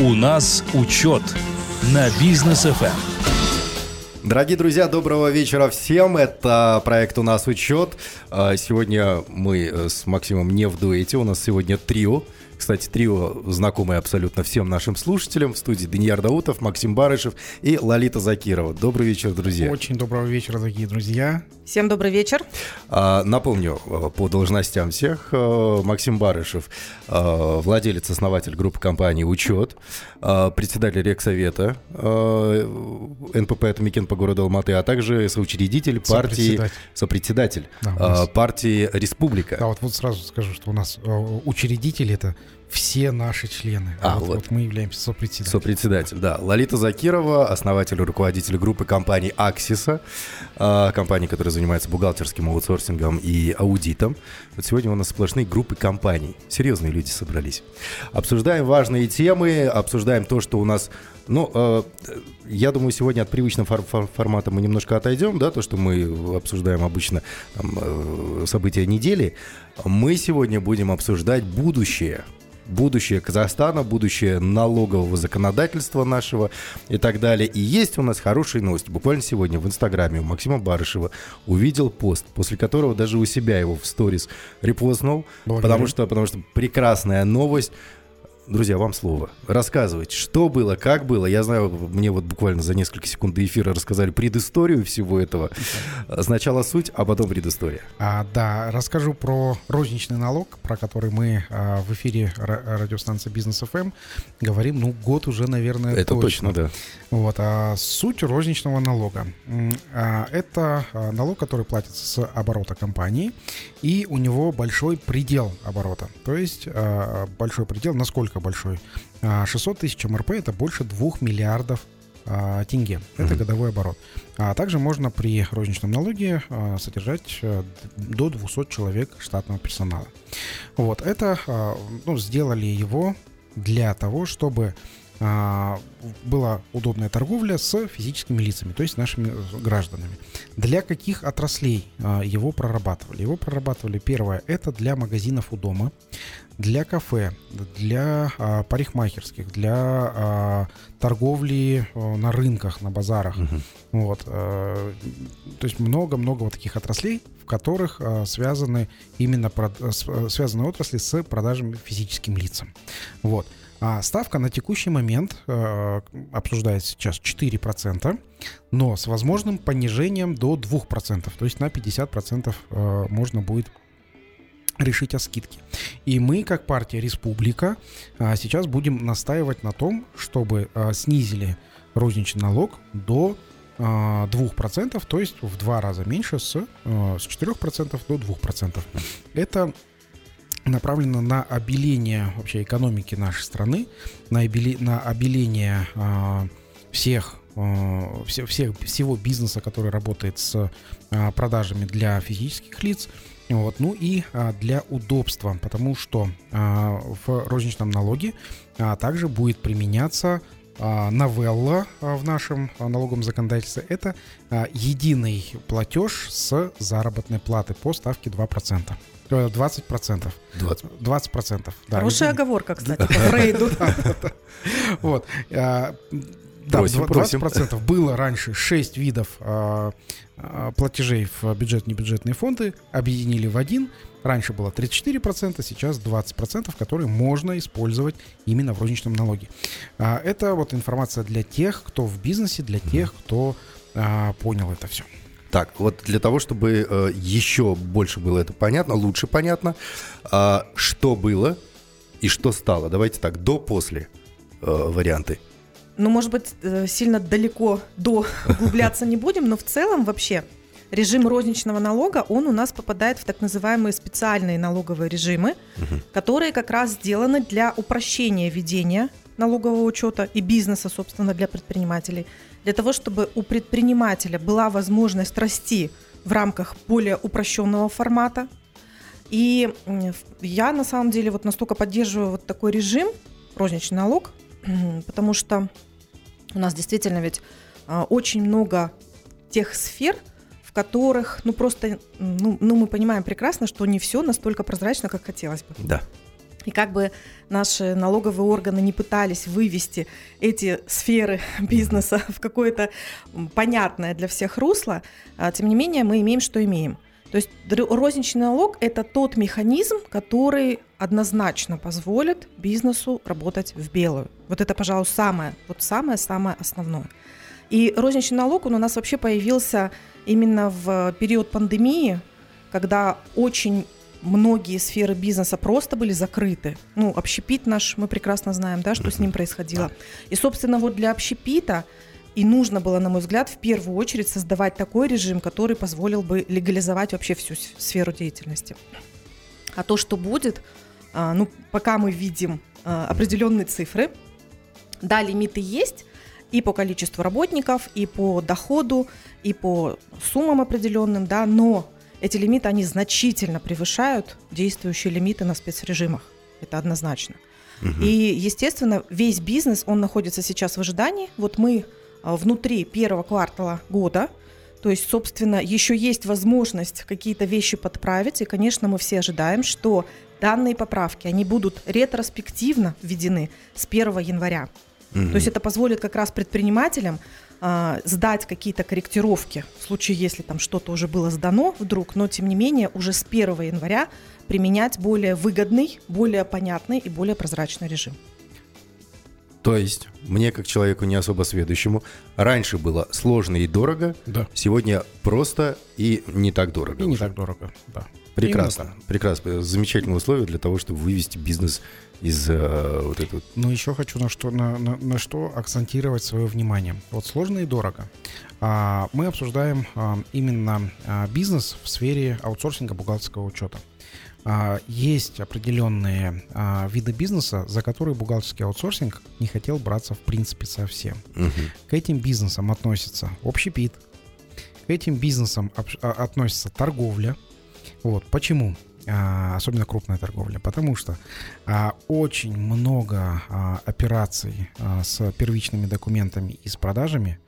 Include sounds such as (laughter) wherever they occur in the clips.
У нас учет на бизнес ФМ. Дорогие друзья, доброго вечера всем. Это проект «У нас учет». А, сегодня мы э, с Максимом не в дуэте. У нас сегодня трио. Кстати, трио знакомое абсолютно всем нашим слушателям. В студии Данияр Даутов, Максим Барышев и Лолита Закирова. Добрый вечер, друзья. Очень доброго вечера, дорогие друзья. Всем добрый вечер. А, напомню, э, по должностям всех, э, Максим Барышев, э, владелец, основатель группы компании «Учет», председатель Регсовета НПП «Атамекен» по городу Алматы, а также соучредитель партии... Сопредседатель. Да, партии «Республика». Да, вот, вот сразу скажу, что у нас учредитель — это все наши члены. А, вот, вот. вот мы являемся сопредседателем. Сопредседатель, да. Лолита Закирова, основатель и руководитель группы компании «Аксиса», э, компании, которая занимается бухгалтерским аутсорсингом и аудитом. Вот сегодня у нас сплошные группы компаний. Серьезные люди собрались. Обсуждаем важные темы, обсуждаем то, что у нас ну, э, я думаю, сегодня от привычного фор- фор- формата мы немножко отойдем, да, то, что мы обсуждаем обычно там, э, события недели. Мы сегодня будем обсуждать будущее будущее Казахстана, будущее налогового законодательства нашего и так далее. И есть у нас хорошие новости. Буквально сегодня в Инстаграме у Максима Барышева увидел пост, после которого даже у себя его в сторис репостнул, потому что, потому что прекрасная новость. Друзья, вам слово. Рассказывайте, что было, как было. Я знаю, мне вот буквально за несколько секунд до эфира рассказали предысторию всего этого. Сначала суть, а потом предыстория. А, да, расскажу про розничный налог, про который мы а, в эфире радиостанции Бизнес ФМ говорим, ну, год уже, наверное, Это точно, точно да. Вот, а суть розничного налога. А, это а, налог, который платится с оборота компании, и у него большой предел оборота. То есть а, большой предел, насколько насколько большой? 600 а, тысяч МРП это больше 2 миллиардов а, тенге. Это mm-hmm. годовой оборот. А также можно при розничном налоге а, содержать а, до 200 человек штатного персонала. Вот это ну, сделали его для того, чтобы была удобная торговля с физическими лицами, то есть нашими гражданами. Для каких отраслей его прорабатывали? Его прорабатывали первое, это для магазинов у дома, для кафе, для а, парикмахерских, для а, торговли а, на рынках, на базарах. Угу. Вот, а, то есть много-много вот таких отраслей, в которых а, связаны именно прод, связаны отрасли с продажами физическим лицам. Вот. А ставка на текущий момент э, обсуждается сейчас 4%, но с возможным понижением до 2%, то есть на 50% э, можно будет решить о скидке. И мы, как партия Республика, э, сейчас будем настаивать на том, чтобы э, снизили розничный налог до 2%, э, то есть в два раза меньше с, с 4% до 2%. Это направлена на обеление вообще экономики нашей страны, на, обеле, на обеление всех, все, всех, всего бизнеса, который работает с продажами для физических лиц, вот, ну и а, для удобства, потому что а, в розничном налоге а, также будет применяться новелла в нашем налоговом законодательстве. Это единый платеж с заработной платы по ставке 2%. 20 процентов. 20. 20 процентов. Да. Хорошая оговорка, кстати, по Фрейду. (laughs) Вот. Да, 20 процентов. Было раньше 6 видов а, платежей в бюджет-небюджетные фонды. Объединили в один. Раньше было 34%, сейчас 20%, которые можно использовать именно в розничном налоге. Это вот информация для тех, кто в бизнесе, для тех, кто понял это все. Так, вот для того, чтобы э, еще больше было это понятно, лучше понятно, э, что было и что стало. Давайте так, до-после э, варианты. Ну, может быть, э, сильно далеко до (laughs) углубляться не будем, но в целом вообще режим розничного налога, он у нас попадает в так называемые специальные налоговые режимы, угу. которые как раз сделаны для упрощения ведения налогового учета и бизнеса, собственно, для предпринимателей – для того, чтобы у предпринимателя была возможность расти в рамках более упрощенного формата. И я на самом деле вот настолько поддерживаю вот такой режим, розничный налог, (clears throat) потому что у нас действительно ведь а, очень много тех сфер, в которых, ну просто, ну, ну мы понимаем прекрасно, что не все настолько прозрачно, как хотелось бы. Да. И как бы наши налоговые органы не пытались вывести эти сферы (laughs) бизнеса в какое-то понятное для всех русло, а, тем не менее мы имеем, что имеем. То есть розничный налог – это тот механизм, который однозначно позволит бизнесу работать в белую. Вот это, пожалуй, самое, вот самое-самое основное. И розничный налог, он у нас вообще появился именно в период пандемии, когда очень многие сферы бизнеса просто были закрыты. Ну, общепит наш, мы прекрасно знаем, да, что с ним происходило. И, собственно, вот для общепита и нужно было, на мой взгляд, в первую очередь создавать такой режим, который позволил бы легализовать вообще всю сферу деятельности. А то, что будет, ну, пока мы видим а, определенные цифры, да, лимиты есть, и по количеству работников, и по доходу, и по суммам определенным, да, но эти лимиты, они значительно превышают действующие лимиты на спецрежимах. Это однозначно. Угу. И, естественно, весь бизнес, он находится сейчас в ожидании. Вот мы а, внутри первого квартала года, то есть, собственно, еще есть возможность какие-то вещи подправить. И, конечно, мы все ожидаем, что данные поправки, они будут ретроспективно введены с 1 января. Угу. То есть это позволит как раз предпринимателям э, сдать какие-то корректировки в случае, если там что-то уже было сдано вдруг, но тем не менее уже с 1 января применять более выгодный, более понятный и более прозрачный режим. То есть мне, как человеку не особо сведущему, раньше было сложно и дорого, да. сегодня просто и не так дорого. И уже. не так дорого, да. Прекрасно, прекрасно. Замечательные условия для того, чтобы вывести бизнес из э, вот этого. Ну, еще хочу на что, на, на, на что акцентировать свое внимание. Вот сложно и дорого. А, мы обсуждаем а, именно а, бизнес в сфере аутсорсинга бухгалтерского учета. А, есть определенные а, виды бизнеса, за которые бухгалтерский аутсорсинг не хотел браться в принципе совсем. Угу. К этим бизнесам относится общепит, к этим бизнесам а, относится торговля. Вот почему? А, особенно крупная торговля, потому что а, очень много а, операций с первичными документами и с продажами.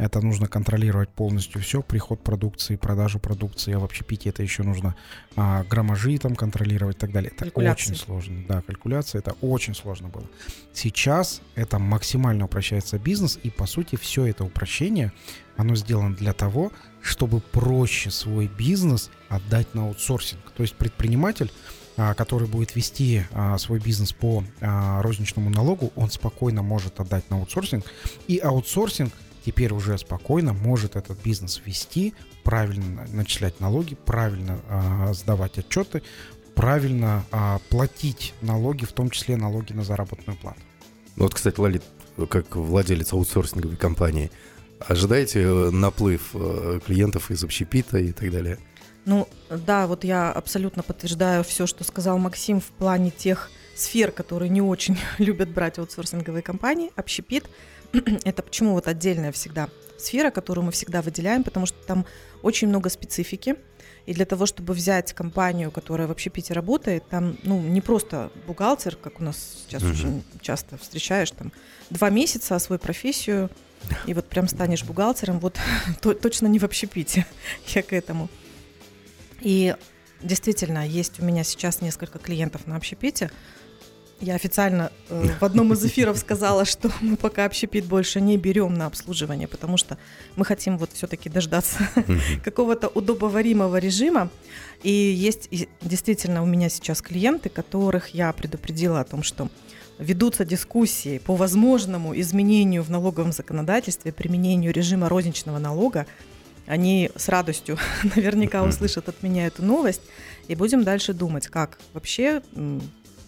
Это нужно контролировать полностью все, приход продукции, продажу продукции, а в общепите это еще нужно а, граммажи там контролировать и так далее. Это очень сложно. Да, калькуляция, это очень сложно было. Сейчас это максимально упрощается бизнес, и по сути все это упрощение, оно сделано для того, чтобы проще свой бизнес отдать на аутсорсинг. То есть предприниматель, а, который будет вести а, свой бизнес по а, розничному налогу, он спокойно может отдать на аутсорсинг. И аутсорсинг теперь уже спокойно может этот бизнес вести, правильно начислять налоги, правильно сдавать отчеты, правильно платить налоги, в том числе налоги на заработную плату. Ну вот, кстати, Лалит, как владелец аутсорсинговой компании, Ожидаете э, наплыв э, клиентов из общепита и так далее? Ну, да, вот я абсолютно подтверждаю все, что сказал Максим в плане тех сфер, которые не очень (laughs) любят брать аутсорсинговые компании. Общепит (clears throat) – это почему вот отдельная всегда сфера, которую мы всегда выделяем, потому что там очень много специфики. И для того, чтобы взять компанию, которая в общепите работает, там ну, не просто бухгалтер, как у нас сейчас uh-huh. очень часто встречаешь, там два месяца, а свою профессию – и вот прям станешь бухгалтером, вот (laughs) то, точно не в общепите (laughs) я к этому. И действительно, есть у меня сейчас несколько клиентов на общепите. Я официально э, (laughs) в одном из эфиров сказала, что мы пока общепит больше не берем на обслуживание, потому что мы хотим вот все-таки дождаться какого-то удобоваримого режима. И есть действительно у меня сейчас клиенты, которых я предупредила о том, что ведутся дискуссии по возможному изменению в налоговом законодательстве, применению режима розничного налога, они с радостью (laughs) наверняка услышат от меня эту новость, и будем дальше думать, как вообще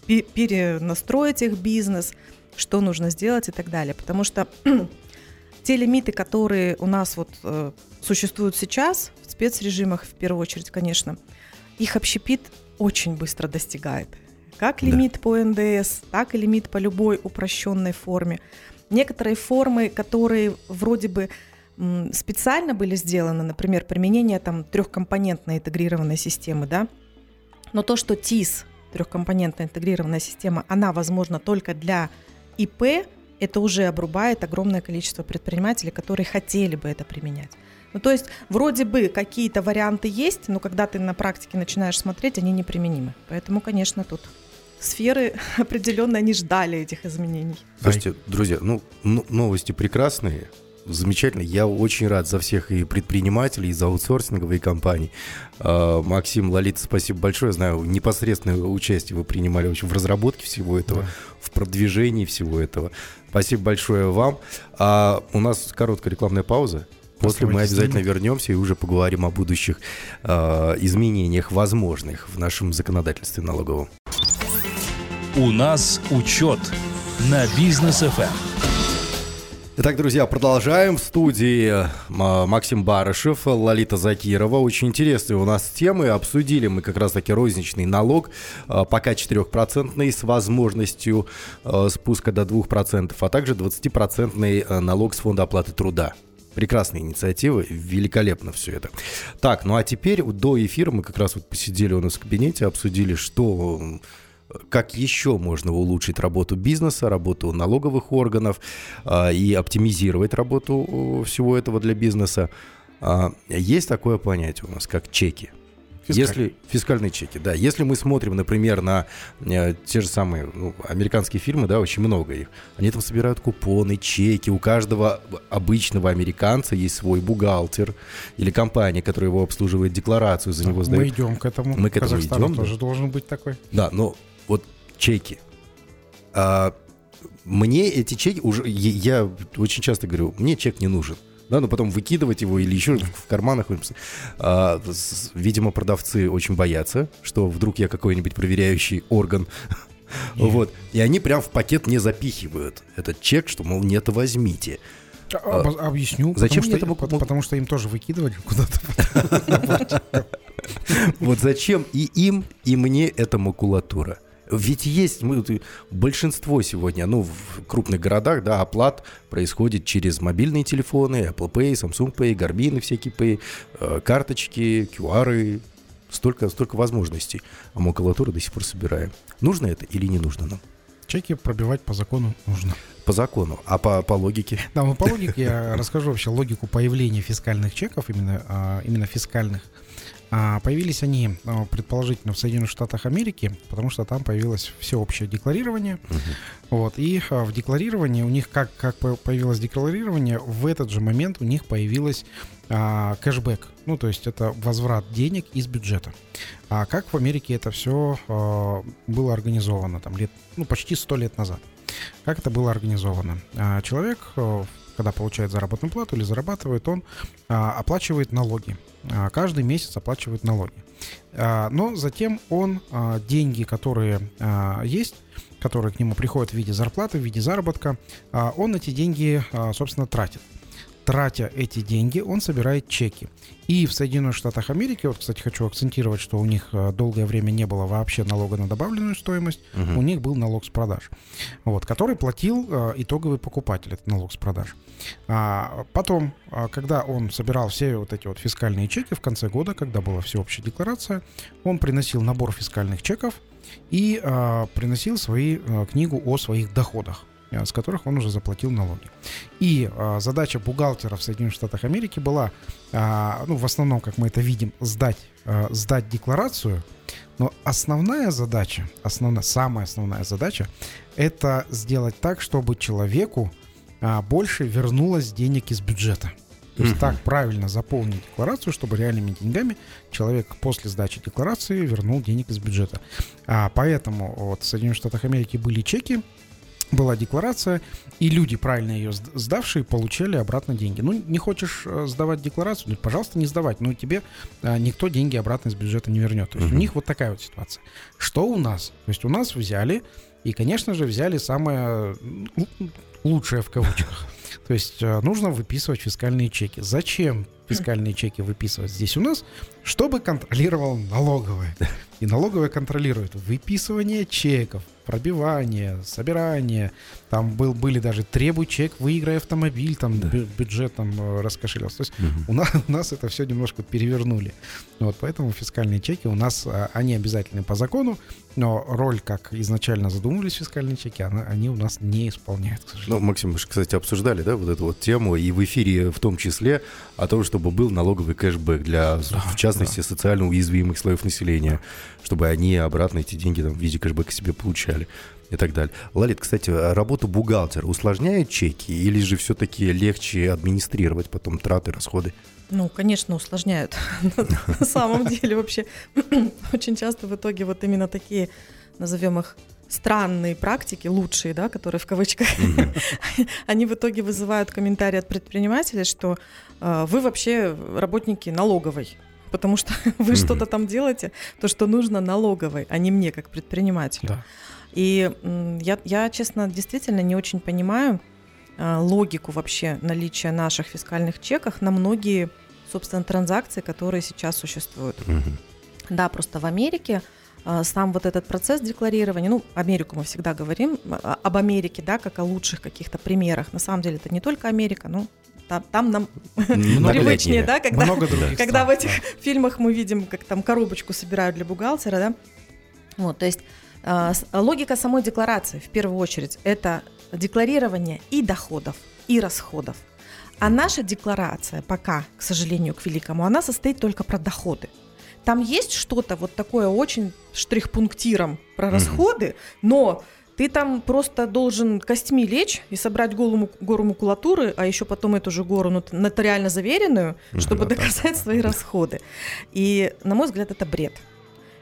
перенастроить их бизнес, что нужно сделать и так далее. Потому что (clears throat) те лимиты, которые у нас вот э, существуют сейчас в спецрежимах, в первую очередь, конечно, их общепит очень быстро достигает как лимит да. по НДС, так и лимит по любой упрощенной форме. Некоторые формы, которые вроде бы специально были сделаны, например, применение там трехкомпонентной интегрированной системы, да, но то, что ТИС, трехкомпонентная интегрированная система, она возможна только для ИП, это уже обрубает огромное количество предпринимателей, которые хотели бы это применять. Ну, то есть вроде бы какие-то варианты есть, но когда ты на практике начинаешь смотреть, они неприменимы. Поэтому, конечно, тут сферы (laughs) определенно они ждали этих изменений. Слушайте, друзья, ну, новости прекрасные, замечательно. Я очень рад за всех и предпринимателей, и за аутсорсинговые компании. А, Максим, Лолита, спасибо большое. Знаю, непосредственное участие вы принимали в разработке всего этого, Да. в продвижении всего этого. Спасибо большое вам. А у нас короткая рекламная пауза. После мы обязательно вернемся и уже поговорим о будущих а, изменениях возможных в нашем законодательстве налоговом. У нас учет на бизнес FM. Итак, друзья, продолжаем. В студии э, Максим Барышев, Лолита Закирова. Очень интересные у нас темы. Обсудили мы как раз-таки розничный налог, э, пока 4% с возможностью э, спуска до 2%, а также 20% э, налог с фонда оплаты труда. Прекрасная инициатива, великолепно все это. Так, ну а теперь до эфира мы как раз вот посидели у нас в кабинете, обсудили, что как еще можно улучшить работу бизнеса, работу налоговых органов а, и оптимизировать работу всего этого для бизнеса. А, Есть такое понятие у нас, как чеки. Фискаль. Если фискальные чеки, да. Если мы смотрим, например, на э, те же самые ну, американские фильмы, да, очень много их. Они там собирают купоны, чеки. У каждого обычного американца есть свой бухгалтер или компания, которая его обслуживает, декларацию за него Мы сдает. идем к этому. Мы к этому Казахстан идем, да. тоже должен быть такой. Да, но вот чеки. А, мне эти чеки уже, я, очень часто говорю, мне чек не нужен. Да, но потом выкидывать его или еще в карманах. А, с- видимо, продавцы очень боятся, что вдруг я какой-нибудь проверяющий орган. Вот. И они прям в пакет не запихивают этот чек, что, мол, нет, возьмите. А, обо- Объясню. зачем потому что, это мог- Потому что им тоже выкидывали куда-то. (laughs) Вот зачем и им, и мне эта макулатура? Ведь есть мы, большинство сегодня, ну, в крупных городах, да, оплат происходит через мобильные телефоны, Apple Pay, Samsung Pay, Garmin всякие Pay, э, карточки, QR, столько, столько возможностей. А макулатуру до сих пор собираем. Нужно это или не нужно нам? Чеки пробивать по закону нужно. По закону, а по, по логике? Да, ну по логике я расскажу вообще логику появления фискальных чеков, именно, а, именно фискальных. А, Появились они, а, предположительно, в Соединенных Штатах Америки, потому что там появилось всеобщее декларирование. Вот, и а, в декларировании у них, как, как по- появилось декларирование, в этот же момент у них появилась а, кэшбэк. Ну, то есть это возврат денег из бюджета. А как в Америке это все было организовано, там, лет, ну, почти сто лет назад. Как это было организовано? А, Человек, когда получает заработную плату или зарабатывает, он а, оплачивает налоги. А, Каждый месяц оплачивает налоги. А, Но затем он а, деньги, которые а, есть, которые к нему приходят в виде зарплаты, в виде заработка, а, он эти деньги, а, собственно, тратит. Тратя эти деньги, он собирает чеки. И в Соединенных Штатах Америки, вот, кстати, хочу акцентировать, что у них э, долгое время не было вообще налога на добавленную стоимость, у них был налог с продаж, вот, который платил э, итоговый покупатель, этот налог с продаж. А, потом, а, когда он собирал все вот эти вот фискальные чеки в конце года, когда была всеобщая декларация, он приносил набор фискальных чеков и а, приносил свои, а, книгу о своих доходах с которых он уже заплатил налоги. И а, задача бухгалтера в Соединенных Штатах Америки была, а, ну, в основном, как мы это видим, сдать, а, сдать декларацию, но основная задача, основная, самая основная задача, это сделать так, чтобы человеку а, больше вернулось денег из бюджета. То есть Мгм. так правильно заполнить декларацию, чтобы реальными деньгами человек после сдачи декларации вернул денег из бюджета. А, поэтому вот в Соединенных Штатах Америки были чеки, была декларация, и люди, правильно ее сд- сдавшие, получали обратно деньги. Ну, не хочешь э, сдавать декларацию, ну, пожалуйста, не сдавать, но тебе а, никто деньги обратно из бюджета не вернет. То есть у Мгм. них вот такая вот ситуация. Что у нас? То есть у нас взяли, и, конечно же, взяли самое м, лучшее в кавычках. То есть э, нужно выписывать фискальные чеки. Зачем фискальные чеки выписывать здесь у нас? Чтобы контролировал налоговая. И налоговая контролирует выписывание чеков, пробивание, собирание. Там был, были даже требуй чек, выиграй автомобиль, там бю- бюджет там э, раскошелился. То есть Мгм. у нас, у нас это все немножко перевернули. Вот поэтому фискальные чеки у нас, а, они обязательны по закону, но роль, как изначально задумывались фискальные чеки, она- они у нас не исполняют, к Ну, сожалению. Максим, мы же, кстати, обсуждали, да, вот эту вот тему, и в эфире в том числе, о том, что чтобы был налоговый кэшбэк для, в частности, социально уязвимых слоев населения, чтобы они обратно эти деньги там, в виде кэшбэка себе получали и так далее. Лалит, кстати, работа бухгалтера усложняет чеки или же все-таки легче администрировать потом траты, расходы? Ну, конечно, усложняют. (laughs) На самом (laughs) деле вообще (clears throat) очень часто в итоге вот именно такие, назовем их, странные практики, лучшие, да, которые в кавычках, (laughs) они в итоге вызывают комментарии от предпринимателей, что э, вы вообще работники налоговой, потому что (laughs) вы что-то там делаете, то, что нужно налоговой, а не мне как предпринимателю. Да. И я, я, честно, действительно не очень понимаю э, логику вообще наличия наших фискальных чеков на многие, собственно, транзакции, которые сейчас существуют. Да, просто в Америке сам вот этот процесс декларирования, ну, Америку мы всегда говорим, а, об Америке, да, как о лучших каких-то примерах. На самом деле это не только Америка, ну, там, там нам (laughs) привычнее, да, когда, Много (laughs) когда в этих фильмах мы видим, как там коробочку собирают для бухгалтера, да. Вот, то есть а, логика самой декларации, в первую очередь, это декларирование и доходов, и расходов. А наша декларация пока, к сожалению, к великому, она состоит только про доходы. Там есть что-то вот такое очень штрих-пунктиром про расходы, но ты там просто должен костьми лечь и собрать голому, гору макулатуры, а еще потом эту же гору нотариально заверенную, чтобы доказать свои расходы. И, на мой взгляд, это бред.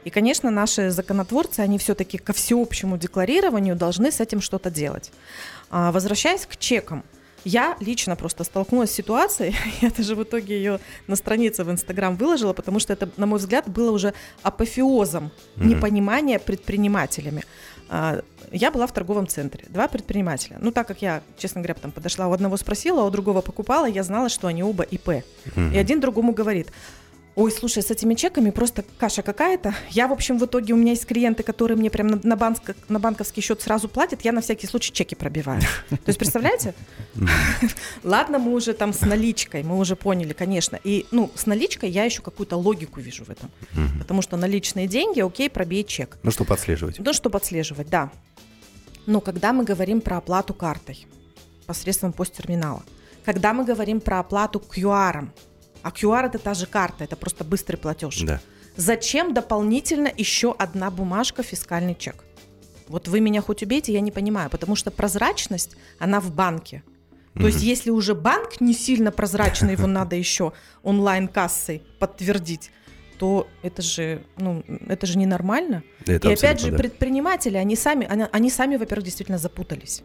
И, конечно, наши законотворцы, они все-таки ко всеобщему декларированию должны с этим что-то делать. А, возвращаясь к чекам, я лично просто столкнулась с ситуацией, (laughs) я даже в итоге ее на странице в Инстаграм выложила, потому что это, на мой взгляд, было уже апофеозом mm-hmm. непонимания предпринимателями. А, я была в торговом центре, два предпринимателя. Ну, так как я, честно говоря, там подошла, у одного спросила, а у другого покупала, я знала, что они оба ИП. Mm-hmm. И один другому говорит, Ой, слушай, с этими чеками просто каша какая-то. Я, в общем, в итоге у меня есть клиенты, которые мне прям на, на, банк, на банковский счет сразу платят, я на всякий случай чеки пробиваю. То есть, представляете? (laughs) Ладно, мы уже там с наличкой, мы уже поняли, конечно. И, ну, с наличкой я еще какую-то логику вижу в этом. Потому что наличные деньги, окей, пробей чек. Ну, что подслеживать. Ну, что подслеживать, да. Но когда мы говорим про оплату картой посредством посттерминала, когда мы говорим про оплату QR, а QR это та же карта, это просто быстрый платеж. Да. Зачем дополнительно еще одна бумажка, фискальный чек? Вот вы меня хоть убейте, я не понимаю, потому что прозрачность, она в банке. То mm-hmm. есть, если уже банк не сильно прозрачный, его (laughs) надо еще онлайн-кассой подтвердить, то это же, ну, это же ненормально. Это И опять же, да. предприниматели, они сами, они, они сами, во-первых, действительно запутались.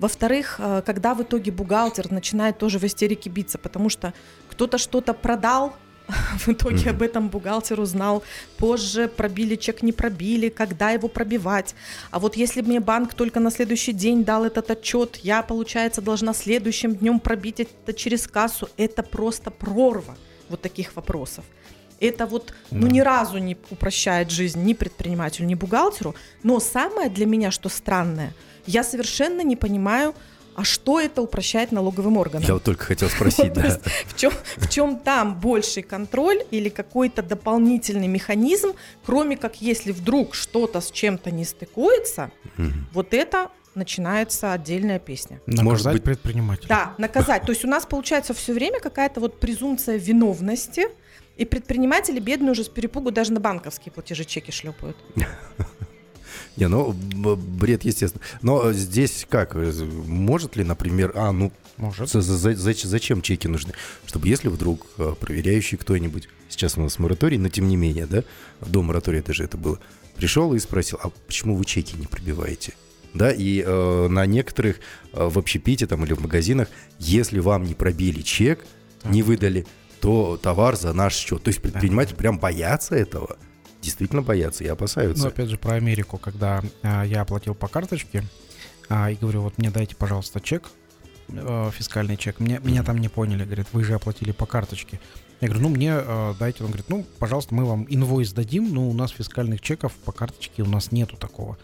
Во-вторых, э, когда в итоге бухгалтер начинает тоже в истерике биться, потому что кто-то что-то продал, (laughs) в итоге mm-hmm. об этом бухгалтер узнал позже, пробили чек, не пробили, когда его пробивать. А вот если мне банк только на следующий день дал этот отчет, я, получается, должна следующим днем пробить это через кассу. Это просто прорва вот таких вопросов. Это вот, ну, ни разу не упрощает жизнь ни предпринимателю, ни бухгалтеру. Но самое для меня, что странное – я совершенно не понимаю, а что это упрощает налоговым органам? Я вот только хотел спросить, (laughs) да. В чем, в чем там больший контроль или какой-то дополнительный механизм, кроме как если вдруг что-то с чем-то не стыкуется, вот это начинается отдельная песня. Наказать Может быть предпринимателя. Да, наказать. То есть у нас получается все время какая-то вот презумпция виновности, и предприниматели бедные уже с перепугу даже на банковские платежи чеки шлепают. (laughs) Не, ну, бред, естественно. Но здесь как? Может ли, например, а, ну, может. За, за, за, зачем чеки нужны? Чтобы если вдруг а, проверяющий кто-нибудь, сейчас у нас мораторий, но тем не менее, да, до моратория даже это было, пришел и спросил, а почему вы чеки не пробиваете? Да, и э, на некоторых э, в общепите там или в магазинах, если вам не пробили чек, так. не выдали, то товар за наш счет. То есть предприниматели прям боятся этого действительно боятся и опасаются. Ну, опять же, про Америку, когда а, я оплатил по карточке а, и говорю, вот мне дайте, пожалуйста, чек, а, фискальный чек. Меня, mm-hmm. меня там не поняли, говорят, вы же оплатили по карточке. Я говорю, ну мне а, дайте. Он говорит, ну, пожалуйста, мы вам инвойс дадим, но у нас фискальных чеков по карточке у нас нету такого.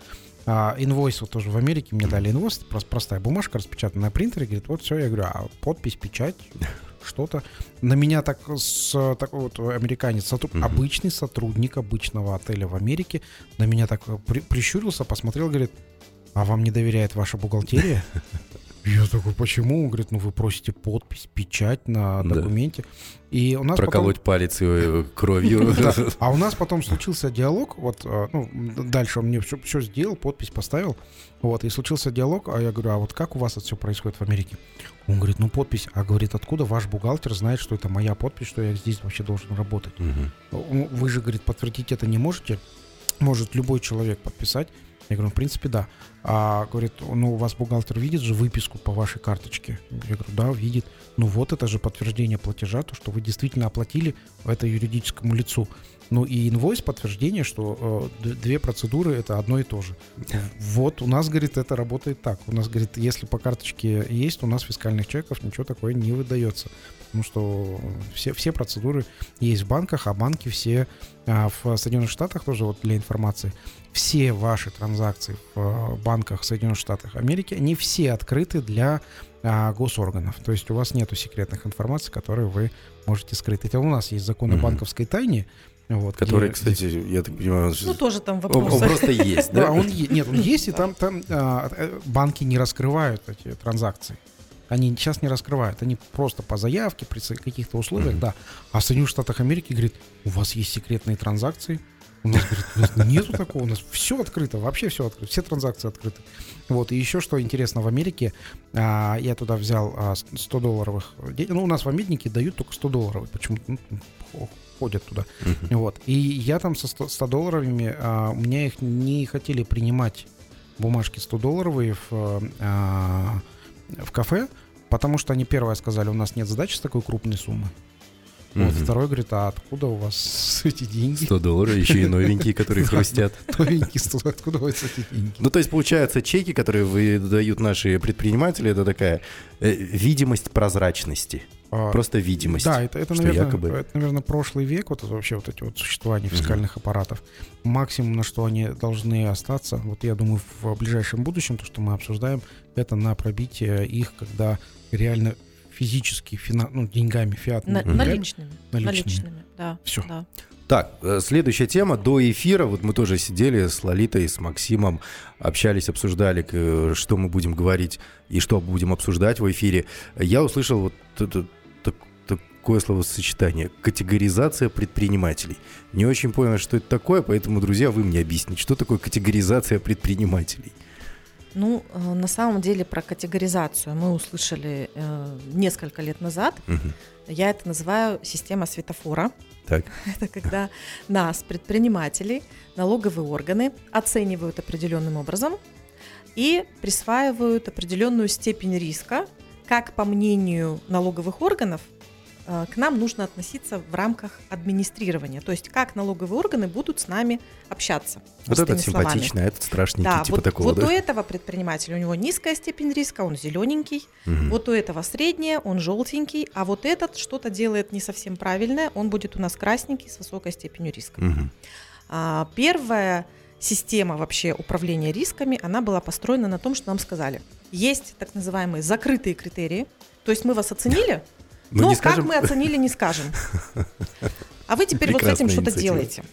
А, инвойс вот тоже в Америке мне дали инвойс, просто простая бумажка распечатанная на принтере, говорит, вот все, я говорю, а подпись, печать, (laughs) что-то. На меня так с такой вот американец, сотруд, угу. обычный сотрудник обычного отеля в Америке, на меня так при, прищурился, посмотрел, говорит, а вам не доверяет ваша бухгалтерия? (laughs) Я такой, почему? Он говорит, ну вы просите подпись, печать на Да. документе. И у нас Проколоть палец э, кровью. (laughs) Да. (laughs) А у нас потом случился диалог, вот, э, ну, дальше он мне все, сделал, подпись поставил, вот, и случился диалог, а я говорю, а вот как у вас это все происходит в Америке? Он говорит, ну, подпись, а говорит, откуда ваш бухгалтер знает, что это моя подпись, что я здесь вообще должен работать? Вы же, говорит, подтвердить это не можете, может любой человек подписать. Я говорю, ну, в принципе, да. А, говорит, ну, у вас бухгалтер видит же выписку по вашей карточке? Я говорю, да, видит. Ну, вот это же подтверждение платежа, то, что вы действительно оплатили это юридическому лицу. Ну, и инвойс подтверждение, что э, две процедуры это одно и то же. Вот, у нас, говорит, это работает так. У нас, говорит, если по карточке есть, у нас фискальных чеков ничего такое не выдается. Потому что все, все процедуры есть в банках, а банки все а, в Соединенных Штатах тоже вот для информации. Все ваши транзакции в а, банках Соединенных Штатах Америки, они все открыты для а, госорганов. То есть у вас нету секретных информаций, которые вы можете скрыть. Это у нас есть закон о банковской тайне. Вот, Который, где- кстати, я так понимаю, Ну, тоже там он он вопросы. просто есть, да, он нет, он есть, и там, там а, э, банки не раскрывают эти транзакции. Они сейчас не раскрывают. Они просто по заявке, при каких-то условиях, Мгм. да. А в Соединенных Штатах Америки говорит, у вас есть секретные транзакции? У нас, говорит, у нас нету такого, у нас все открыто, вообще все открыто, все транзакции открыты. Вот, и еще что интересно, в Америке а, я туда взял а, 100 долларовых, де- ну, у нас в обменнике дают только 100 долларовых, почему-то ну, хо- ходят туда. Мгм. Вот. И я там со 100, 100 долларовыми, а, у меня их не хотели принимать бумажки 100 долларовые в, а, в кафе, потому что они первое сказали, у нас нет задачи с такой крупной суммы. Вот, Мгм. второй говорит, а откуда у вас (laughs) эти деньги? 100 долларов, еще и новенькие, которые (laughs) хрустят. (laughs) Новенькие 100, откуда у вас эти деньги? Ну, то есть, получается, чеки, которые выдают наши предприниматели, это такая э, видимость прозрачности. А, Просто видимость. Да, это, это, наверное, якобы- это, наверное, прошлый век, вот это вообще вот эти вот существования фискальных аппаратов. Максимум, на что они должны остаться, вот я думаю, в ближайшем будущем, то, что мы обсуждаем, это на пробитие их, когда реально физически, фина, ну, деньгами, фиатными На- деньгами. Наличными. Наличными. Наличными, да. Всё. да. Так, э, следующая тема. До эфира, вот мы тоже сидели с Лолитой, с Максимом, общались, обсуждали, э, что мы будем говорить и что будем обсуждать в эфире. Я услышал вот такое словосочетание – категоризация предпринимателей. Не очень понял, что это такое, поэтому, друзья, вы мне объясните, что такое категоризация предпринимателей. Ну, э, на самом деле про категоризацию мы услышали э, несколько лет назад. Мгм. Я это называю система светофора. Так. (laughs) Это когда нас, предпринимателей, налоговые органы оценивают определенным образом и присваивают определенную степень риска, как по мнению налоговых органов к нам нужно относиться в рамках администрирования. То есть как налоговые органы будут с нами общаться. Вот этот словами. симпатичный, а этот страшненький, Да, типа вот, такого, вот да? у этого предпринимателя у него низкая степень риска, он зелененький, Мгм. вот у этого средняя, он желтенький, а вот этот что-то делает не совсем правильное, он будет у нас красненький с высокой степенью риска. Мгм. А, первая система вообще управления рисками, она была построена на том, что нам сказали, есть так называемые закрытые критерии, то есть мы вас оценили, (laughs) Ну, но не как скажем- мы оценили, не скажем. А вы теперь вот с этим Прекрасная что-то делаете.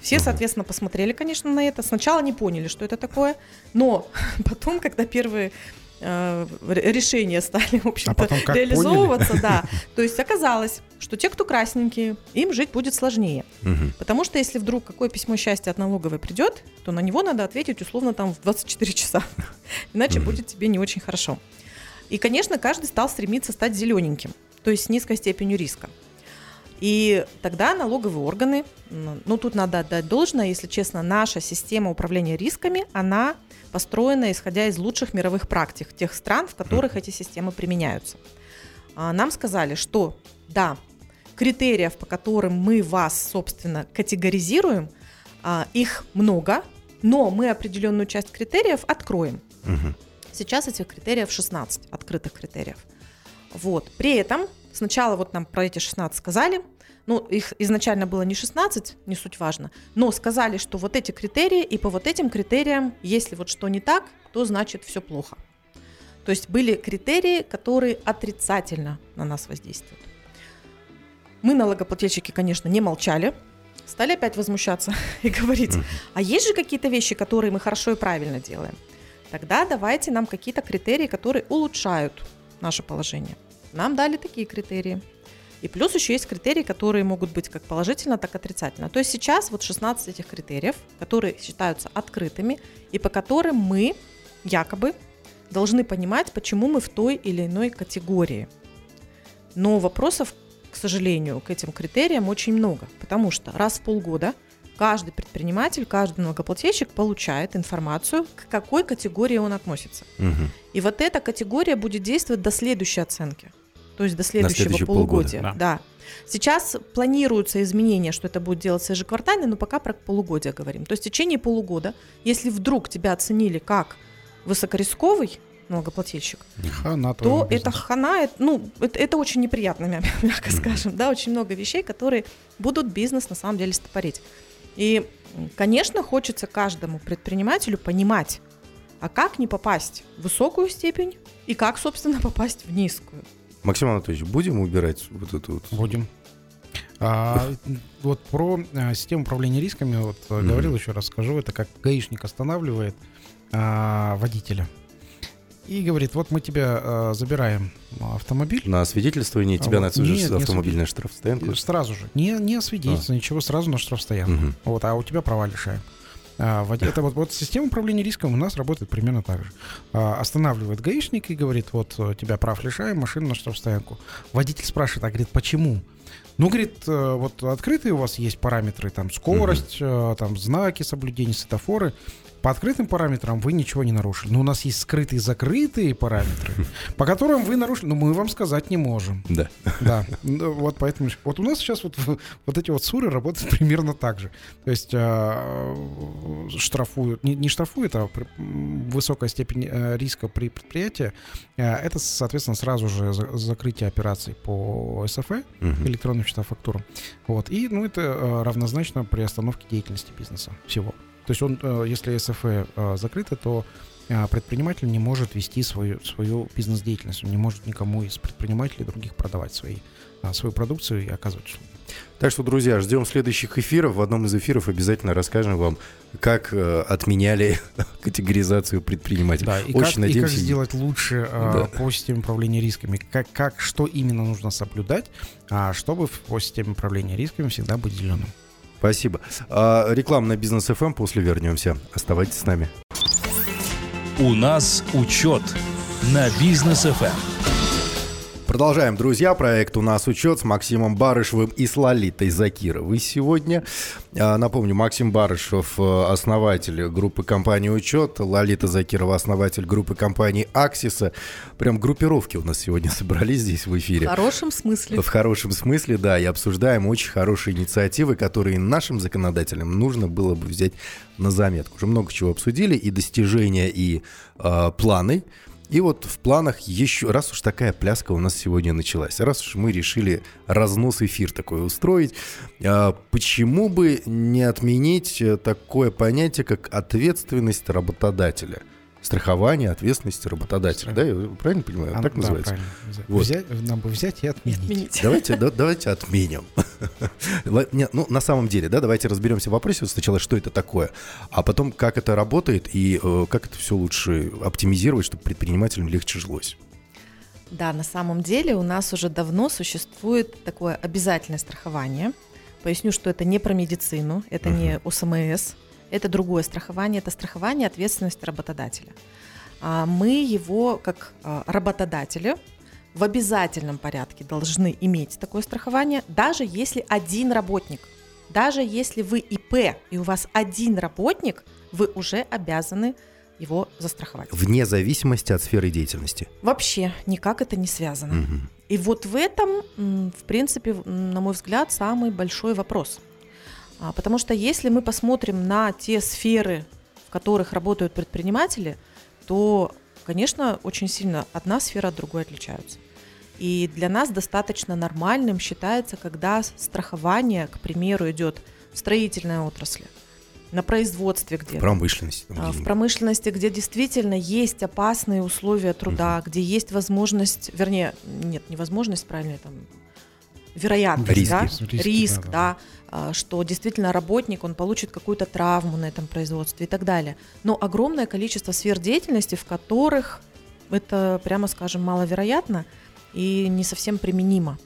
Все, соответственно, посмотрели, конечно, на это. Сначала не поняли, что это такое, но (laughs) потом, когда первые э, решения стали, в общем-то, как реализовываться, да, (laughs) то есть оказалось, что те, кто красненькие, им жить будет сложнее. Мгм. Потому что если вдруг какое письмо счастья от налоговой придет, то на него надо ответить условно там в 24 часа. (laughs) Иначе Мгм. будет тебе не очень хорошо. И, конечно, каждый стал стремиться стать зелененьким, то есть с низкой степенью риска. И тогда налоговые органы, ну тут надо отдать должное, если честно, наша система управления рисками, она построена исходя из лучших мировых практик тех стран, в которых эти системы применяются. А, Нам сказали, что да, критериев, по которым мы вас, собственно, категоризируем, а, их много, но мы определенную часть критериев откроем. Мгм. Сейчас этих критериев 16, открытых критериев. Вот. При этом сначала вот нам про эти 16 сказали, ну, их изначально было не 16, не суть важно, но сказали, что вот эти критерии, и по вот этим критериям, если вот что не так, то значит все плохо. То есть были критерии, которые отрицательно на нас воздействуют. Мы, налогоплательщики, конечно, не молчали, стали опять возмущаться (laughs) и говорить, а есть же какие-то вещи, которые мы хорошо и правильно делаем? Тогда давайте нам какие-то критерии, которые улучшают наше положение. Нам дали такие критерии. И плюс еще есть критерии, которые могут быть как положительно, так и отрицательно. То есть сейчас вот 16 этих критериев, которые считаются открытыми, и по которым мы якобы должны понимать, почему мы в той или иной категории. Но вопросов, к сожалению, к этим критериям очень много, потому что раз в полгода каждый предприниматель, каждый налогоплательщик получает информацию, к какой категории он относится. Мгм. И вот эта категория будет действовать до следующей оценки. То есть до следующего полугодия. полгода. Да. Сейчас планируются изменения, что это будет делаться ежеквартально, но пока про полугодие говорим. То есть в течение полугода, если вдруг тебя оценили как высокорисковый налогоплательщик, Хана то твоему это хана, ну, это, это очень неприятно, мя- (laughs) мягко скажем, да, очень много вещей, которые будут бизнес на самом деле стопорить. И, конечно, хочется каждому предпринимателю понимать, а как не попасть в высокую степень и как, собственно, (laughs) попасть в низкую. Максим Анатольевич, будем убирать вот эту вот... Будем. А, (laughs) вот про а, систему управления рисками, вот Мгм. говорил, еще раз скажу, это как гаишник останавливает а, водителя и говорит, вот мы тебя а, забираем а, автомобиль, На свидетельствование А тебя вот на нет, не автомобильная штрафстоянка. сразу же, не, не освидетельствовано, ничего, сразу на штрафстоянку. Мгм. Вот, а у тебя права лишаем. А, это вот, вот система управления риском у нас работает примерно так же. А, останавливает гаишник и говорит, вот э, тебя прав лишаем, машину на штрафстоянку. Водитель спрашивает, а говорит, почему? Ну, говорит, э, вот открытые у вас есть параметры, там скорость, э, там знаки соблюдения, светофоры. По открытым параметрам вы ничего не нарушили. Но у нас есть скрытые закрытые параметры, (laughs) по которым вы нарушили. Но мы вам сказать не можем. Да. Да, ну, вот поэтому вот у нас сейчас вот, (laughs) вот эти вот суры работают (laughs) примерно так же. То есть а, штрафуют, не, не штрафуют, а при- высокая степень э, риска при предприятии. а, Это, соответственно, сразу же за- закрытие операций по СФЭ, Мгм. электронным счетам фактурам. Вот. И, ну, это э, равнозначно при остановке деятельности бизнеса всего. То есть он, э, если СФЭ э, закрыто, то э, предприниматель не может вести свою, свою бизнес-деятельность. Он не может никому из предпринимателей других продавать свои, свою продукцию и оказывать услуги. Так что, друзья, ждем следующих эфиров. В одном из эфиров обязательно расскажем вам, как э, отменяли (laughs) категоризацию предпринимателей. Да, и, Очень как, и как надеемся, сделать лучше э, Да. по системе управления рисками, как, как, что именно нужно соблюдать, а, чтобы по системе управления рисками всегда быть зеленым. Спасибо. А, реклама на бизнес FM после вернемся. Оставайтесь с нами. У нас учет на бизнес ФМ. Продолжаем, друзья. Проект «У нас учет» с Максимом Барышевым и с Лолитой Закировой сегодня. А, Напомню, Максим Барышев, э, основатель группы компании «Учет», Лолита Закирова, основатель группы компании «Аксиса». Прям группировки у нас сегодня (laughs) собрались здесь в В эфире. хорошем смысле. В хорошем смысле, да, и обсуждаем очень хорошие инициативы, которые нашим законодателям нужно было бы взять на заметку. Уже много чего обсудили, и достижения, и э, планы. И вот в планах еще, раз уж такая пляска у нас сегодня началась, раз уж мы решили разнос эфир такой устроить, э, почему бы не отменить э, такое понятие, как ответственность работодателя? Страхование ответственности работодателя, да, я правильно понимаю? А, так да, называется? правильно. Вот. взять- нам бы взять и отменить. Отмените. Давайте, да- давайте отменим. Ла- не, Ну, на самом деле, да, давайте разберемся в вопросе вот сначала, что это такое, а потом, как это работает и э, как это все лучше оптимизировать, чтобы предпринимателям легче жилось. Да, на самом деле у нас уже давно существует такое обязательное страхование. Поясню, что это не про медицину, это не ОСМС, это другое страхование, это страхование ответственности работодателя. А Мы его, как а, работодатели, в обязательном порядке должны иметь такое страхование, даже если один работник. Даже если вы ИП и у вас один работник, вы уже обязаны его застраховать. Вне зависимости от сферы деятельности. Вообще никак это не связано. Мгм. И вот в этом, в принципе, на мой взгляд, самый большой вопрос. А, Потому что если мы посмотрим на те сферы, в которых работают предприниматели, то, конечно, очень сильно одна сфера от другой отличаются. И для нас достаточно нормальным считается, когда страхование, к примеру, идет в строительной отрасли, на производстве где-то. Промышленность. там А, В промышленности, где действительно есть опасные условия труда, где есть возможность, вернее, нет, невозможность, правильно, там, вероятность, Риски. да, Риски, риск, да, да, да, а, что действительно работник, он получит какую-то травму на этом производстве и так далее. Но огромное количество сфер деятельности, в которых это, прямо скажем, маловероятно и не совсем применимо.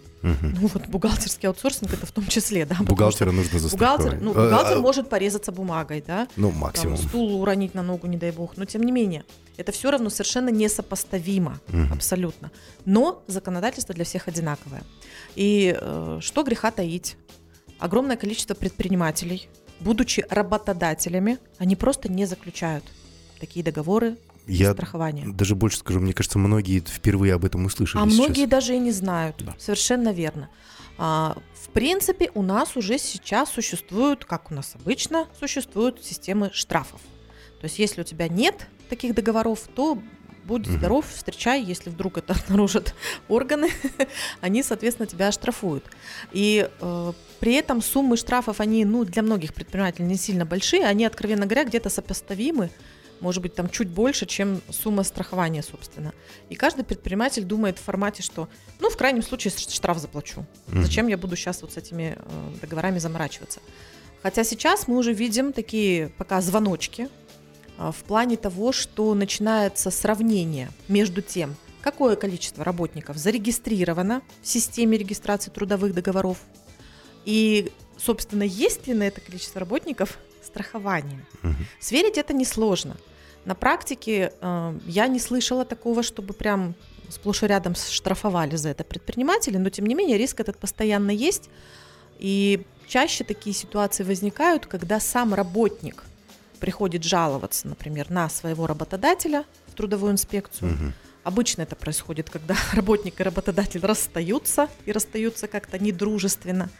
Ну вот бухгалтерский аутсорсинг это в том числе, да. Бухгалтера что нужно застраховать. Бухгалтер, ну, А, бухгалтер а, может порезаться бумагой, да, Ну, там, максимум. стул уронить на ногу, не дай бог. Но тем не менее, это все равно совершенно несопоставимо, Мгм. абсолютно. Но законодательство для всех одинаковое. И э, что греха таить? Огромное количество предпринимателей, будучи работодателями, они просто не заключают такие договоры Я страхования. даже больше скажу, мне кажется, многие впервые об этом услышали А сейчас. многие даже и не знают. Да. Совершенно верно. А, в принципе, у нас уже сейчас существуют, как у нас обычно, существуют системы штрафов. То есть, если у тебя нет таких договоров, то будь Мгм. здоров, встречай, если вдруг это (laughs) обнаружат органы, (laughs) они, соответственно, тебя оштрафуют. И э, при этом суммы штрафов, они, ну, для многих предпринимателей не сильно большие, они, откровенно говоря, где-то сопоставимы, может быть, там чуть больше, чем сумма страхования, собственно. И каждый предприниматель думает в формате, что, ну, в крайнем случае, штраф заплачу. Зачем я буду сейчас вот с этими э, договорами заморачиваться? Хотя сейчас мы уже видим такие пока звоночки а, в плане того, что начинается сравнение между тем, какое количество работников зарегистрировано в системе регистрации трудовых договоров, и, собственно, есть ли на это количество работников страхование. Мгм. Сверить это несложно. На практике э, я не слышала такого, чтобы прям сплошь и рядом штрафовали за это предприниматели, но тем не менее риск этот постоянно есть. И чаще такие ситуации возникают, когда сам работник приходит жаловаться, например, на своего работодателя в трудовую инспекцию. Мгм. Обычно это происходит, когда (laughs) работник и работодатель расстаются и расстаются как-то недружественно,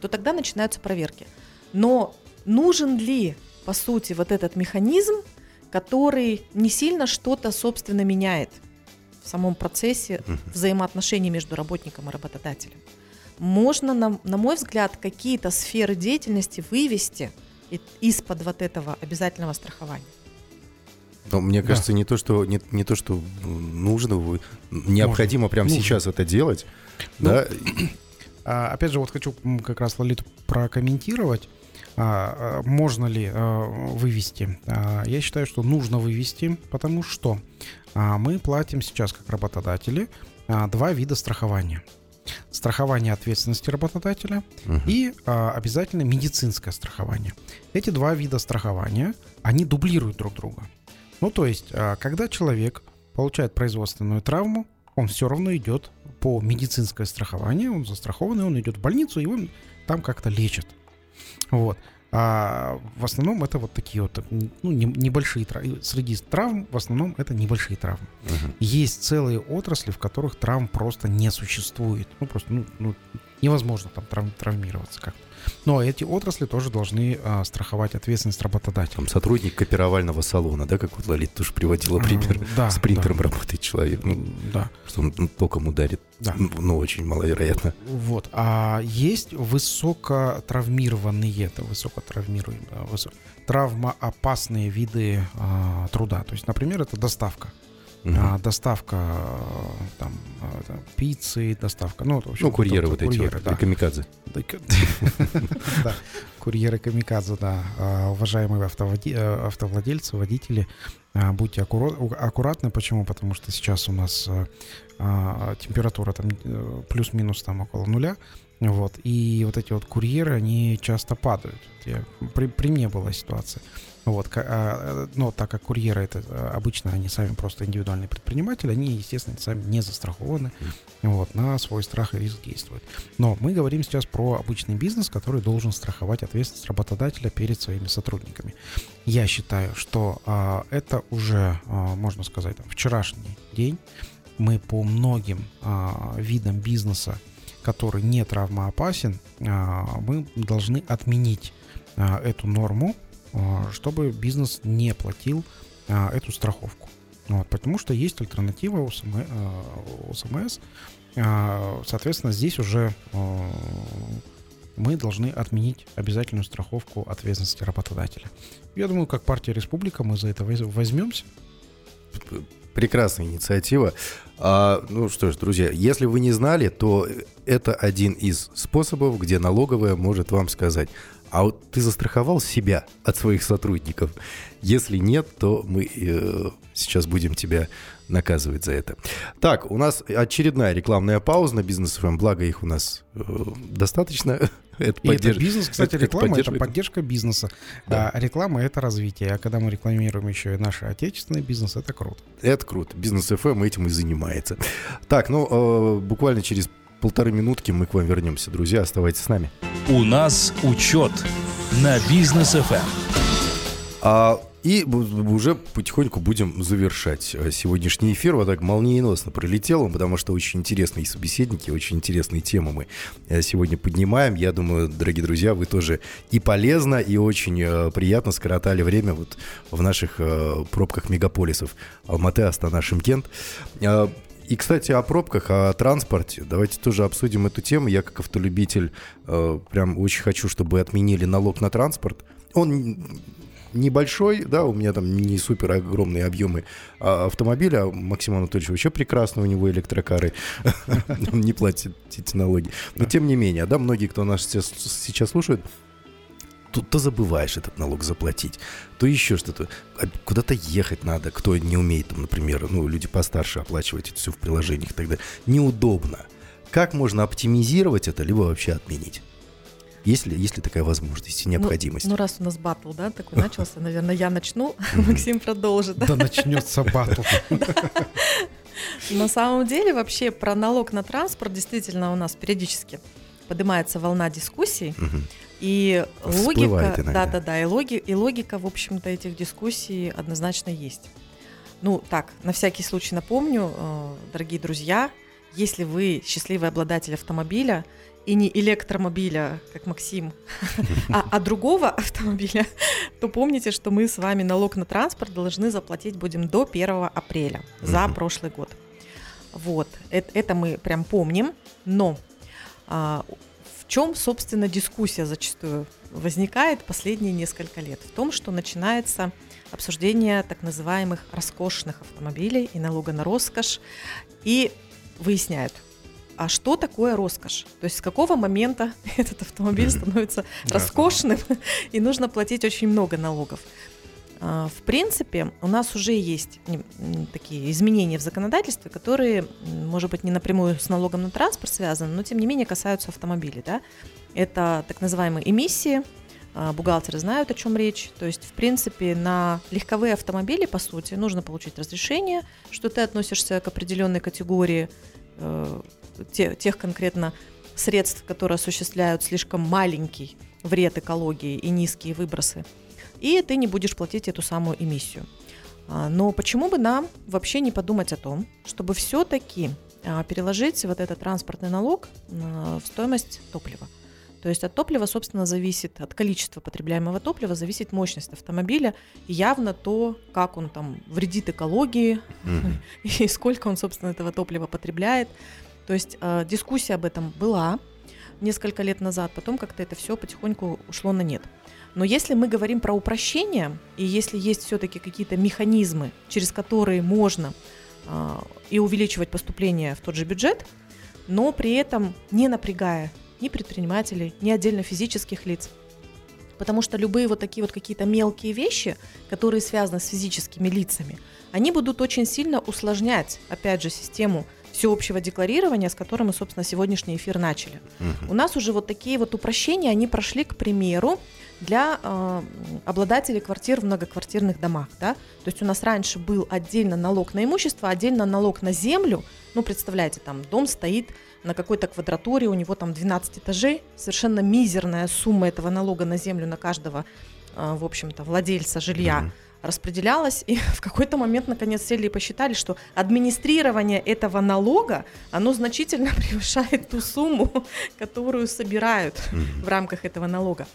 то тогда начинаются проверки. Но нужен ли, по сути, вот этот механизм, который не сильно что-то, собственно, меняет в самом процессе взаимоотношений между работником и работодателем? Можно, на, на мой взгляд, какие-то сферы деятельности вывести из-под вот этого обязательного страхования. Но мне Да. кажется, не то, что не, не то, что нужно, необходимо прямо Нужно. сейчас это делать. Ну, да, (clears throat) А, опять же, вот хочу как раз Лолиту прокомментировать. А, а, можно ли а, вывести? Я считаю, что нужно вывести, потому что мы платим сейчас как работодатели два вида страхования. Страхование ответственности работодателя Мгм. и а, обязательно медицинское страхование. Эти два вида страхования, они дублируют друг друга. Ну, то есть, а, когда человек получает производственную травму, он все равно идет по медицинское страхование, он застрахованный, он идет в больницу, и он там как-то лечат. Вот. А в основном это вот такие вот ну, не- небольшие травмы. Среди травм в основном это небольшие травмы. Мгм. Есть целые отрасли, в которых травм просто не существует. Ну, просто ну, ну, невозможно там трав- травмироваться как-то. Но эти отрасли тоже должны а, страховать ответственность работодателя. Там сотрудник копировального салона, да, как вот Лолита тоже приводила пример. А, Да, С принтером да. работает человек. Ну, Да, что он ну, током ударит. да. Ну, ну, очень маловероятно. Вот. А есть высокотравмированные, это высокотравмируемые, да, высо- травмоопасные виды а, труда. То есть, например, это доставка. Мгм. А, доставка там а, там, пиццы, доставка, ну, в общем, Ну, курьеры вот эти курьеры, вот, да. камикадзе. (laughs) Курьеры камикадзе, да. А, Уважаемые э, автовладельцы, водители, а, будьте аккуратны. Почему? Потому что сейчас у нас а, температура там э, плюс-минус там около нуля. Вот. И вот эти вот курьеры, они часто падают. Я- При, при мне была ситуация. Вот, а, но так как курьеры это а, обычно они сами просто индивидуальные предприниматели, они, естественно, сами не застрахованы, вот, на свой страх и риск действуют. Но мы говорим сейчас про обычный бизнес, который должен страховать ответственность работодателя перед своими сотрудниками. Я считаю, что а, это уже, а, можно сказать, там, вчерашний день. Мы по многим а, видам бизнеса, который не травмоопасен, а, мы должны отменить а, эту норму, а, чтобы бизнес не платил эту страховку. Вот, потому что есть альтернатива у Соответственно, здесь уже мы должны отменить обязательную страховку ответственности работодателя. Я думаю, как партия Республика мы за это воз- возьмемся. Прекрасная инициатива. А, ну что ж, друзья, если вы не знали, то это один из способов, где налоговая может вам сказать, а вот ты застраховал себя от своих сотрудников? Если нет, то мы э, сейчас будем тебя наказывать за это. Так, у нас очередная рекламная пауза на бизнес ФМ, благо их у нас э, достаточно. (laughs) Это, и поддерж... это бизнес, кстати, это, реклама это, это поддержка бизнеса. Да. А реклама это развитие. А когда мы рекламируем еще и наш отечественный бизнес, это круто. Это круто. Бизнес ФМ этим и занимается. Так, ну э, буквально через полторы минутки мы к вам вернемся, друзья. Оставайтесь с нами. У нас учет на бизнес ФМ. А и уже потихоньку будем завершать э, сегодняшний эфир. Вот так молниеносно пролетел он, потому что очень интересные собеседники, очень интересные темы мы э, сегодня поднимаем. Я думаю, дорогие друзья, вы тоже и полезно, и очень э, приятно скоротали время вот в наших пробках мегаполисов Алматы, Астана, Шимкент. И, кстати, о пробках, о транспорте. Давайте тоже обсудим эту тему. Я, как автолюбитель, прям очень хочу, чтобы отменили налог на транспорт. Он небольшой, да, у меня там не супер огромные объемы а автомобиля. Максим Анатольевич вообще прекрасно, у него электрокары, (laughs) он не платит эти налоги. Но тем не менее, да, многие, кто нас сейчас слушает, тут то забываешь этот налог заплатить, то еще что-то. А куда-то ехать надо, кто не умеет, там, например, ну, люди постарше оплачивать это все в приложениях тогда. Неудобно. Как можно оптимизировать это, либо вообще отменить? Есть ли, есть ли такая возможность и необходимость? Ну, ну, раз у нас батл, да, такой (laughs) начался, наверное, я начну, (laughs) Максим продолжит. Да начнется батл. (laughs) На самом деле, вообще, про налог на транспорт действительно у нас периодически поднимается волна дискуссий. И логика, да, да, да, и, логи, и логика, в общем-то, этих дискуссий однозначно есть. Ну, так, на всякий случай напомню, э, дорогие друзья, если вы счастливый обладатель автомобиля, и не электромобиля, как Максим, а, а другого автомобиля, то помните, что мы с вами налог на транспорт должны заплатить будем до 1 апреля за прошлый год. Вот, это, это мы прям помним, но а, в чем, собственно, дискуссия зачастую возникает последние несколько лет? В том, что начинается обсуждение так называемых роскошных автомобилей и налога на роскошь, и выясняют, а что такое роскошь? То есть с какого момента (laughs) этот автомобиль становится роскошным (laughs) и нужно платить очень много налогов? А, в принципе, у нас уже есть такие изменения в законодательстве, которые, может быть, не напрямую с налогом на транспорт связаны, но тем не менее касаются автомобилей. Да? Это так называемые эмиссии, а, бухгалтеры знают, о чем речь. То есть, в принципе, на легковые автомобили, по сути, нужно получить разрешение, что ты относишься к определенной категории э, те, тех конкретно средств, которые осуществляют слишком маленький вред экологии и низкие выбросы, и ты не будешь платить эту самую эмиссию. А, но почему бы нам вообще не подумать о том, чтобы все-таки а, переложить вот этот транспортный налог в стоимость топлива? То есть от топлива, собственно, зависит, от количества потребляемого топлива зависит мощность автомобиля и явно то, как он там вредит экологии mm-hmm. (laughs) и сколько он, собственно, этого топлива потребляет. То есть э, дискуссия об этом была несколько лет назад, потом как-то это все потихоньку ушло на нет. Но если мы говорим про упрощение, и если есть все-таки какие-то механизмы, через которые можно э, и увеличивать поступление в тот же бюджет, но при этом не напрягая ни предпринимателей, ни отдельно физических лиц, Потому что любые вот такие вот какие-то мелкие вещи, которые связаны с физическими лицами, они будут очень сильно усложнять, опять же, систему всеобщего декларирования, с которым мы, собственно, сегодняшний эфир начали. Угу. У нас уже вот такие вот упрощения, они прошли, к примеру, для э, обладателей квартир в многоквартирных домах. Да? То есть у нас раньше был отдельно налог на имущество, отдельно налог на землю. Ну, представляете, там дом стоит на какой-то квадратуре, у него там 12 этажей, совершенно мизерная сумма этого налога на землю на каждого, э, в общем-то, владельца жилья. Mm-hmm распределялось, и (laughs) в какой-то момент, наконец, сели и посчитали, что администрирование этого налога, оно значительно (laughs) превышает ту сумму, (laughs) которую собирают в рамках этого налога.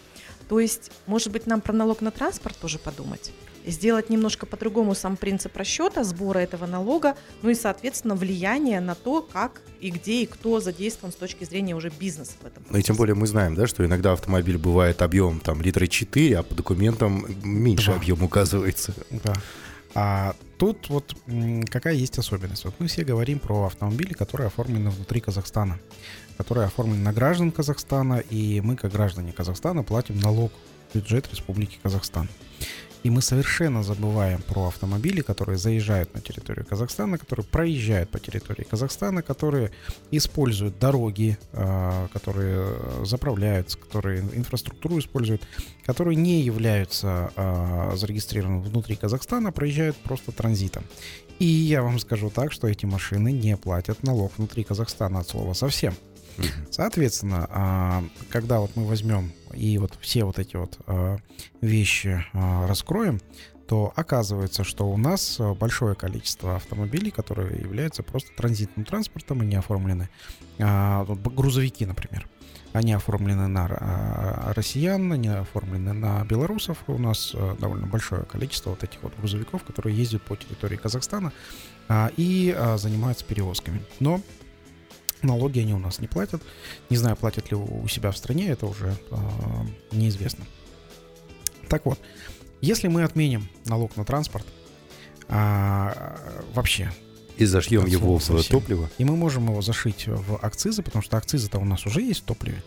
То есть, может быть, нам про налог на транспорт тоже подумать? Сделать немножко по-другому сам принцип расчета, сбора этого налога, ну и, соответственно, влияние на то, как и где и кто задействован с точки зрения уже бизнеса в этом. Ну и тем более мы знаем, да, что иногда автомобиль бывает объем там литра 4, а по документам меньше да. объем указывается. Да. А тут вот какая есть особенность. Вот мы все говорим про автомобили, которые оформлены внутри Казахстана, которые оформлены на граждан Казахстана, и мы, как граждане Казахстана, платим налог в бюджет Республики Казахстан. И мы совершенно забываем про автомобили, которые заезжают на территорию Казахстана, которые проезжают по территории Казахстана, которые используют дороги, а, которые заправляются, которые инфраструктуру используют, которые не являются а, зарегистрированы внутри Казахстана, а проезжают просто транзитом. И я вам скажу так, что эти машины не платят налог внутри Казахстана от слова совсем. Соответственно, а, когда вот мы возьмем и вот все вот эти вот а, вещи а, раскроем, то оказывается, что у нас большое количество автомобилей, которые являются просто транзитным транспортом и не оформлены. Грузовики, например. Они оформлены на россиян, они оформлены на белорусов. У нас довольно большое количество вот этих вот грузовиков, которые ездят по территории Казахстана и занимаются перевозками. Но Налоги они у нас не платят. Не знаю, платят ли у себя в стране, это уже э, неизвестно. Так вот, если мы отменим налог на транспорт, а, вообще. И зашьем его в совсем, топливо. И мы можем его зашить в акцизы, потому что акцизы-то у нас уже есть в топливе.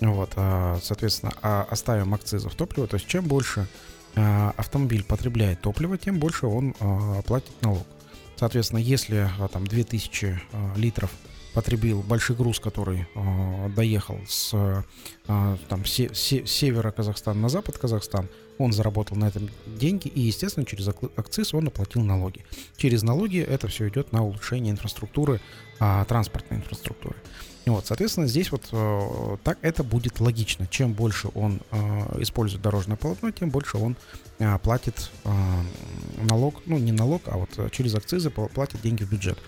Вот, а, соответственно, а оставим акцизы в топливо. То есть чем больше а, автомобиль потребляет топливо, тем больше он а, платит налог. Соответственно, если а, там 2000 а, литров потребил большой груз, который э, доехал с э, там, се, се, севера Казахстана на запад Казахстан, он заработал на этом деньги, и, естественно, через акциз он оплатил налоги. Через налоги это все идет на улучшение инфраструктуры, э, транспортной инфраструктуры. Вот, соответственно, здесь вот э, так это будет логично. Чем больше он э, использует дорожное полотно, тем больше он платит э, налог, ну не налог, а вот через акцизы платит деньги в бюджет.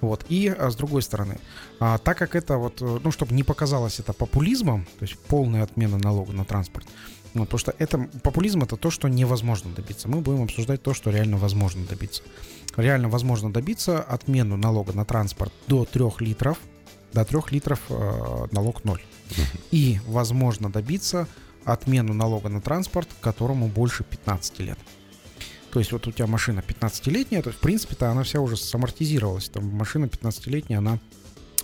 Вот. И э, с другой стороны, так как это вот, э, ну чтобы не показалось это популизмом, то есть полная отмена налога на транспорт, ну, потому что это популизм это то, что невозможно добиться. Мы будем обсуждать то, что реально возможно добиться. Реально возможно добиться отмену налога на транспорт до 3 литров до 3 литров э, налог 0. И возможно добиться отмену налога на транспорт, которому больше 15 лет. То есть вот у тебя машина 15-летняя, то в принципе-то она вся уже самортизировалась. Там машина 15-летняя, она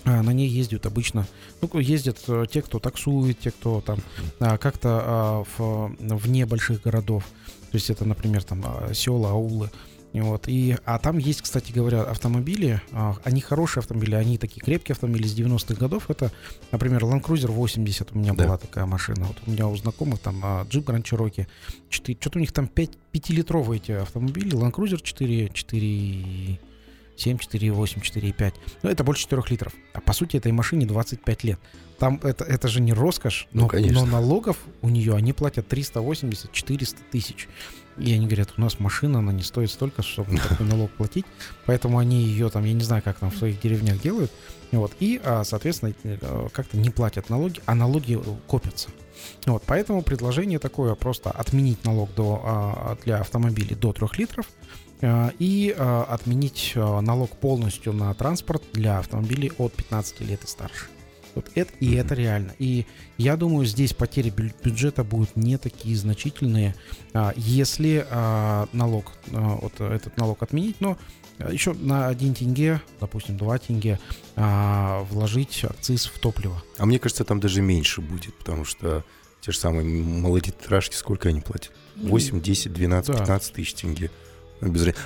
э, на ней ездят обычно, ну, ездят э, те, кто таксует, те, кто там а, как-то а, в, вне больших городов. То есть это, например, там села, аулы. Вот. И, а там есть, кстати говоря, автомобили. А, они хорошие автомобили, они такие крепкие автомобили из 90-х годов. Это, например, Land Cruiser 80 у меня да. была такая машина. Вот у меня у знакомых там а, Jeep Grand Cherokee. 4, что-то у них там 5, 5-литровые эти автомобили. Land Cruiser 4, 4 7, 4, 8, 4, 5. Ну, это больше 4 литров. А по сути, этой машине 25 лет. Там это, это же не роскошь, ну, но, ну, но налогов у нее они платят 380-400 тысяч. И они говорят, у нас машина, она не стоит столько, чтобы такой налог платить. Поэтому они ее там, я не знаю, как там в своих деревнях делают. Вот. И, а, соответственно, э, как-то не платят налоги, а налоги копятся. Вот, поэтому предложение такое просто отменить налог до, а, для автомобилей до 3 литров а, и отменить налог полностью на транспорт для автомобилей от 15 лет и старше. Вот это, и это реально. И я думаю, здесь потери бюджета будут не такие значительные, а, если а, налог, а, вот этот налог отменить, но еще на 1 тенге, допустим, 2 тенге вложить акциз в топливо. А мне кажется, там даже меньше будет, потому что те же самые малолитражки, сколько они платят? 8, 10, 12, да. 15 тысяч тенге.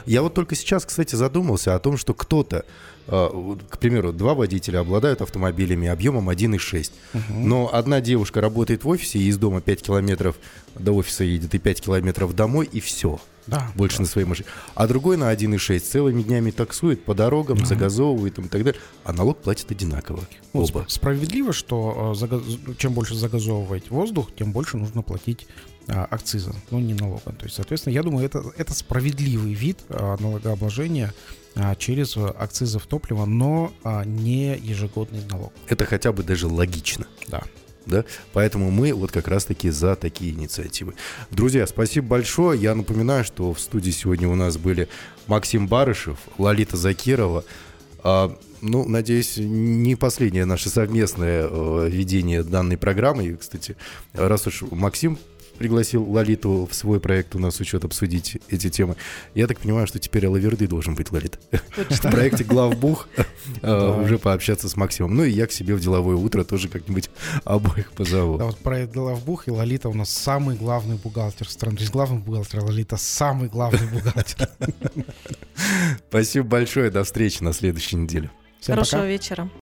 Я вот только сейчас, кстати, задумался о том, что кто-то Э, к примеру, два водителя обладают автомобилями объемом 1,6. Угу. Но одна девушка работает в офисе и из дома 5 километров до офиса едет и 5 километров домой, и все. Да, больше да. на своей машине. А другой на 1,6 целыми днями таксует по дорогам, угу. загазовывает и так далее. А налог платит одинаково. Вот, Оба. Справедливо, что э, чем больше загазовывать воздух, тем больше нужно платить акциза, но не налога. То есть, соответственно, я думаю, это, это справедливый вид а, налогообложения а, через акцизы в топливо, но не ежегодный налог. Это хотя бы даже логично. Да. Да? Поэтому мы вот как раз-таки за такие инициативы. Друзья, спасибо большое. Я напоминаю, что в студии сегодня у нас были Максим Барышев, Лолита Закирова. А, ну, надеюсь, не последнее наше совместное э, ведение данной программы. И, кстати, раз уж Максим пригласил Лолиту в свой проект у нас учет обсудить эти темы. Я так понимаю, что теперь Алаверды должен быть Лолит. В проекте Главбух э, уже пообщаться с Максимом. Ну и я к себе в деловое утро тоже как-нибудь обоих позову. Да, вот проект Главбух и Лолита у нас самый главный бухгалтер страны. То есть главный бухгалтер, а Лолита самый главный бухгалтер. (laughs) Спасибо большое. До встречи на следующей неделе. Всем Хорошего пока. вечера.